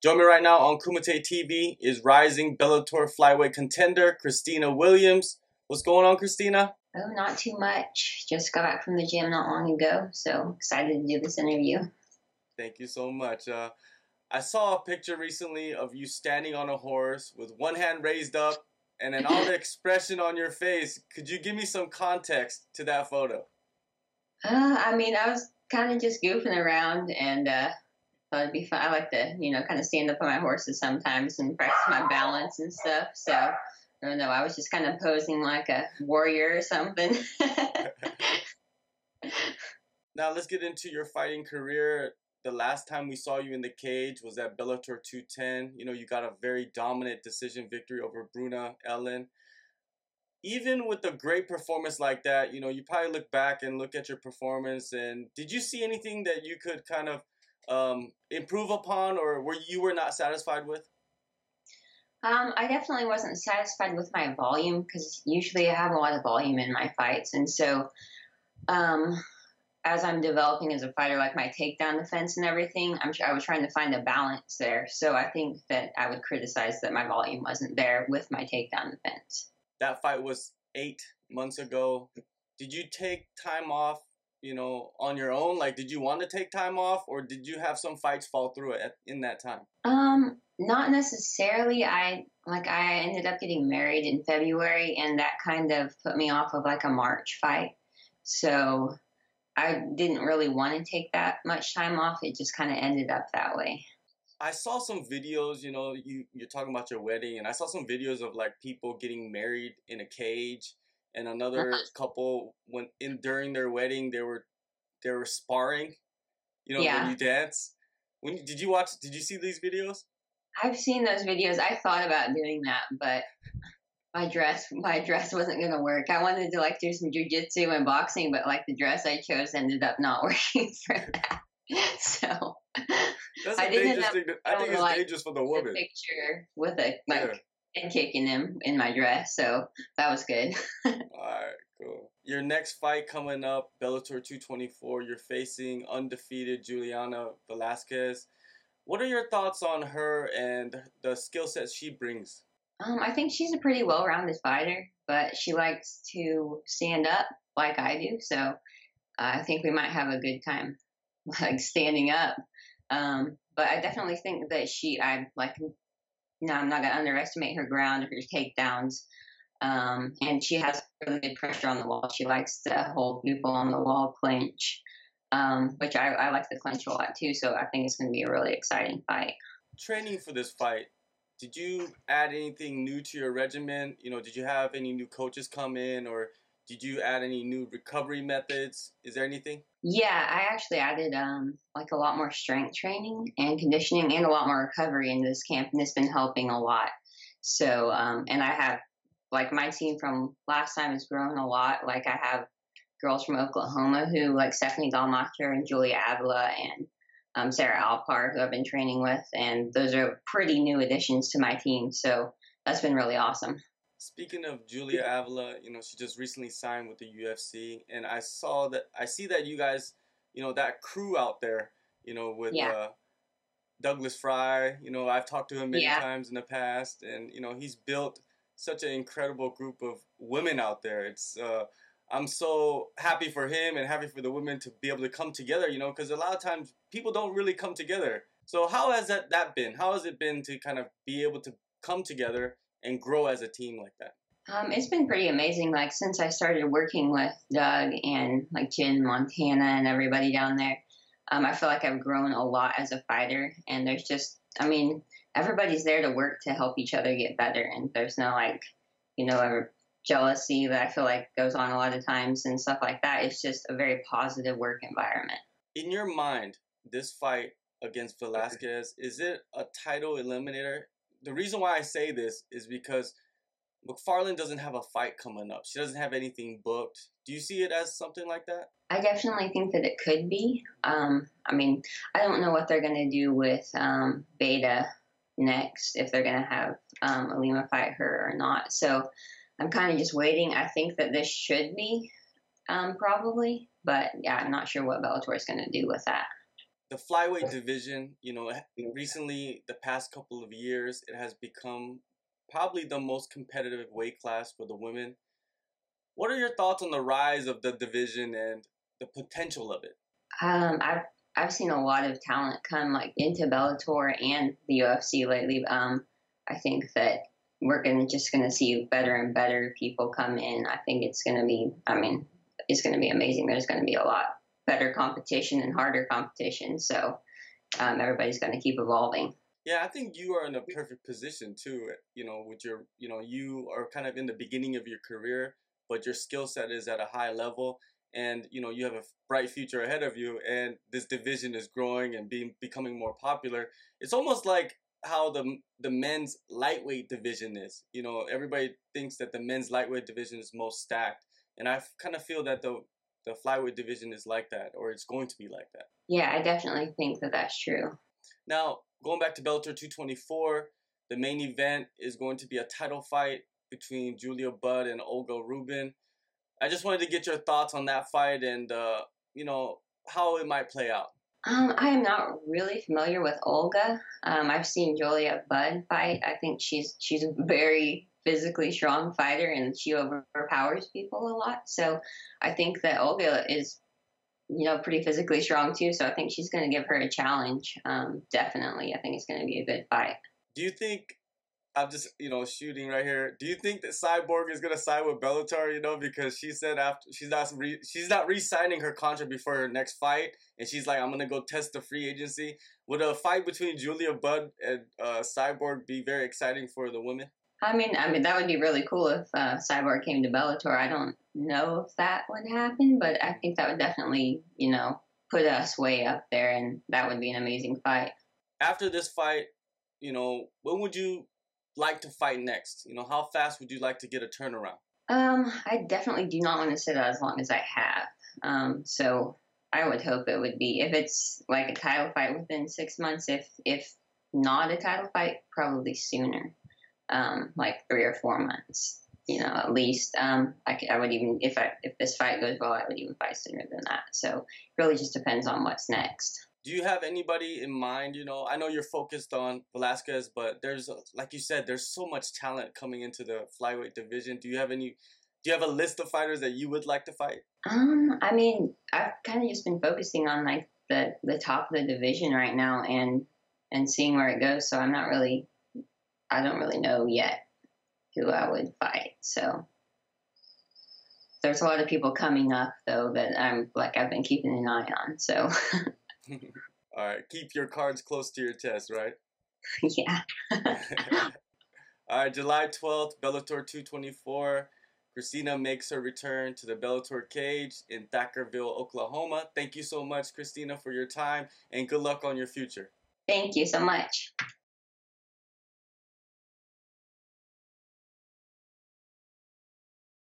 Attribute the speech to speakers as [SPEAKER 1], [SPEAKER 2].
[SPEAKER 1] Join me right now on Kumite TV is rising Bellator flyweight contender Christina Williams. What's going on, Christina?
[SPEAKER 2] Oh, not too much. Just got back from the gym not long ago, so excited to do this interview.
[SPEAKER 1] Thank you so much. Uh, I saw a picture recently of you standing on a horse with one hand raised up and all the expression on your face. Could you give me some context to that photo?
[SPEAKER 2] Uh, I mean, I was kind of just goofing around and uh, it'd be fun. I like to, you know, kind of stand up on my horses sometimes and practice my balance and stuff. So I don't know. I was just kind of posing like a warrior or something.
[SPEAKER 1] now let's get into your fighting career. The last time we saw you in the cage was at Bellator 210. You know, you got a very dominant decision victory over Bruna Ellen. Even with a great performance like that, you know, you probably look back and look at your performance and did you see anything that you could kind of um, improve upon or were you were not satisfied with?
[SPEAKER 2] Um, I definitely wasn't satisfied with my volume because usually I have a lot of volume in my fights, and so um, as I'm developing as a fighter, like my takedown defense and everything, I'm I was trying to find a balance there. So I think that I would criticize that my volume wasn't there with my takedown defense.
[SPEAKER 1] That fight was eight months ago. Did you take time off you know, on your own? Like, did you want to take time off, or did you have some fights fall through it in that time?
[SPEAKER 2] Um, not necessarily. I like I ended up getting married in February, and that kind of put me off of like a March fight. So I didn't really want to take that much time off. It just kind of ended up that way.
[SPEAKER 1] I saw some videos, you know, you you're talking about your wedding, and I saw some videos of like people getting married in a cage and another uh-huh. couple when in during their wedding they were they were sparring. You know, yeah. when you dance. When did you watch? Did you see these videos?
[SPEAKER 2] I've seen those videos. I thought about doing that, but my dress my dress wasn't gonna work. I wanted to like do some jujitsu and boxing, but like the dress I chose ended up not working for that. So
[SPEAKER 1] That's I didn't have, I think it's like, dangerous for the woman.
[SPEAKER 2] picture with a like yeah and kicking him in my dress, so that was good.
[SPEAKER 1] All right, cool. Your next fight coming up, Bellator 224. You're facing undefeated Juliana Velasquez. What are your thoughts on her and the skill sets she brings?
[SPEAKER 2] Um, I think she's a pretty well-rounded fighter, but she likes to stand up like I do. So uh, I think we might have a good time, like standing up. Um, but I definitely think that she, I like no, I'm not going to underestimate her ground or her takedowns. Um, and she has really good pressure on the wall. She likes to hold people on the wall, clinch, um, which I, I like to clinch a lot too. So I think it's going to be a really exciting fight.
[SPEAKER 1] Training for this fight, did you add anything new to your regimen? You know, did you have any new coaches come in or did you add any new recovery methods? Is there anything?
[SPEAKER 2] Yeah, I actually added um, like a lot more strength training and conditioning and a lot more recovery into this camp, and it's been helping a lot. So, um, and I have like my team from last time has grown a lot. Like I have girls from Oklahoma who like Stephanie Gallmacher and Julia Avila and um, Sarah Alpar who I've been training with, and those are pretty new additions to my team. So that's been really awesome.
[SPEAKER 1] Speaking of Julia Avila, you know, she just recently signed with the UFC, and I saw that I see that you guys, you know, that crew out there, you know, with yeah. uh, Douglas Fry. You know, I've talked to him many yeah. times in the past, and you know, he's built such an incredible group of women out there. It's uh, I'm so happy for him and happy for the women to be able to come together. You know, because a lot of times people don't really come together. So how has that that been? How has it been to kind of be able to come together and grow as a team like that?
[SPEAKER 2] Um, it's been pretty amazing. Like since I started working with Doug and like Jen Montana and everybody down there, um, I feel like I've grown a lot as a fighter. And there's just, I mean, everybody's there to work to help each other get better. And there's no like, you know, jealousy that I feel like goes on a lot of times and stuff like that. It's just a very positive work environment.
[SPEAKER 1] In your mind, this fight against Velasquez, is it a title eliminator the reason why I say this is because Macfarlane doesn't have a fight coming up. She doesn't have anything booked. Do you see it as something like that?
[SPEAKER 2] I definitely think that it could be. Um, I mean, I don't know what they're going to do with um, Beta next, if they're going to have um, Ilima fight her or not. So I'm kind of just waiting. I think that this should be um, probably, but yeah, I'm not sure what Bellator is going to do with that.
[SPEAKER 1] The flyweight division, you know, recently the past couple of years, it has become probably the most competitive weight class for the women. What are your thoughts on the rise of the division and the potential of it?
[SPEAKER 2] Um, I've I've seen a lot of talent come like into Bellator and the UFC lately. Um, I think that we're gonna just gonna see better and better people come in. I think it's gonna be. I mean, it's gonna be amazing. There's gonna be a lot better competition and harder competition. So um, everybody's gonna keep evolving.
[SPEAKER 1] Yeah, I think you are in a perfect position too. You know, with your, you know, you are kind of in the beginning of your career, but your skill set is at a high level, and you know you have a bright future ahead of you. And this division is growing and being becoming more popular. It's almost like how the the men's lightweight division is. You know, everybody thinks that the men's lightweight division is most stacked, and I kind of feel that the the flyweight division is like that, or it's going to be like that.
[SPEAKER 2] Yeah, I definitely think that that's true.
[SPEAKER 1] Now, going back to Bellator 224, the main event is going to be a title fight between Julia Budd and Olga Rubin. I just wanted to get your thoughts on that fight and, uh, you know, how it might play out.
[SPEAKER 2] Um, I am not really familiar with Olga. Um, I've seen Julia Budd fight. I think she's she's very physically strong fighter and she overpowers people a lot. So I think that Olga is you know, pretty physically strong too. So I think she's going to give her a challenge. Um, definitely, I think it's going to be a good fight.
[SPEAKER 1] Do you think? I'm just you know shooting right here. Do you think that Cyborg is going to side with Bellator? You know, because she said after she's not re, she's not re-signing her contract before her next fight, and she's like, I'm going to go test the free agency. Would a fight between Julia Budd and uh, Cyborg be very exciting for the women?
[SPEAKER 2] I mean, I mean that would be really cool if uh, Cyborg came to Bellator. I don't know if that would happen, but I think that would definitely, you know, put us way up there, and that would be an amazing fight.
[SPEAKER 1] After this fight, you know, when would you like to fight next? You know, how fast would you like to get a turnaround?
[SPEAKER 2] Um, I definitely do not want to sit out as long as I have. Um, so I would hope it would be if it's like a title fight within six months. If if not a title fight, probably sooner um, like three or four months, you know, at least. Um, I, I would even, if I if this fight goes well, I would even fight sooner than that. So it really just depends on what's next.
[SPEAKER 1] Do you have anybody in mind? You know, I know you're focused on Velasquez, but there's, like you said, there's so much talent coming into the flyweight division. Do you have any? Do you have a list of fighters that you would like to fight?
[SPEAKER 2] Um, I mean, I've kind of just been focusing on like the the top of the division right now and and seeing where it goes. So I'm not really I don't really know yet who I would fight. So there's a lot of people coming up though that I'm like I've been keeping an eye on. So
[SPEAKER 1] all right, keep your cards close to your chest, right?
[SPEAKER 2] yeah.
[SPEAKER 1] all right, July 12th, Bellator 224. Christina makes her return to the Bellator cage in Thackerville, Oklahoma. Thank you so much, Christina, for your time and good luck on your future.
[SPEAKER 2] Thank you so much.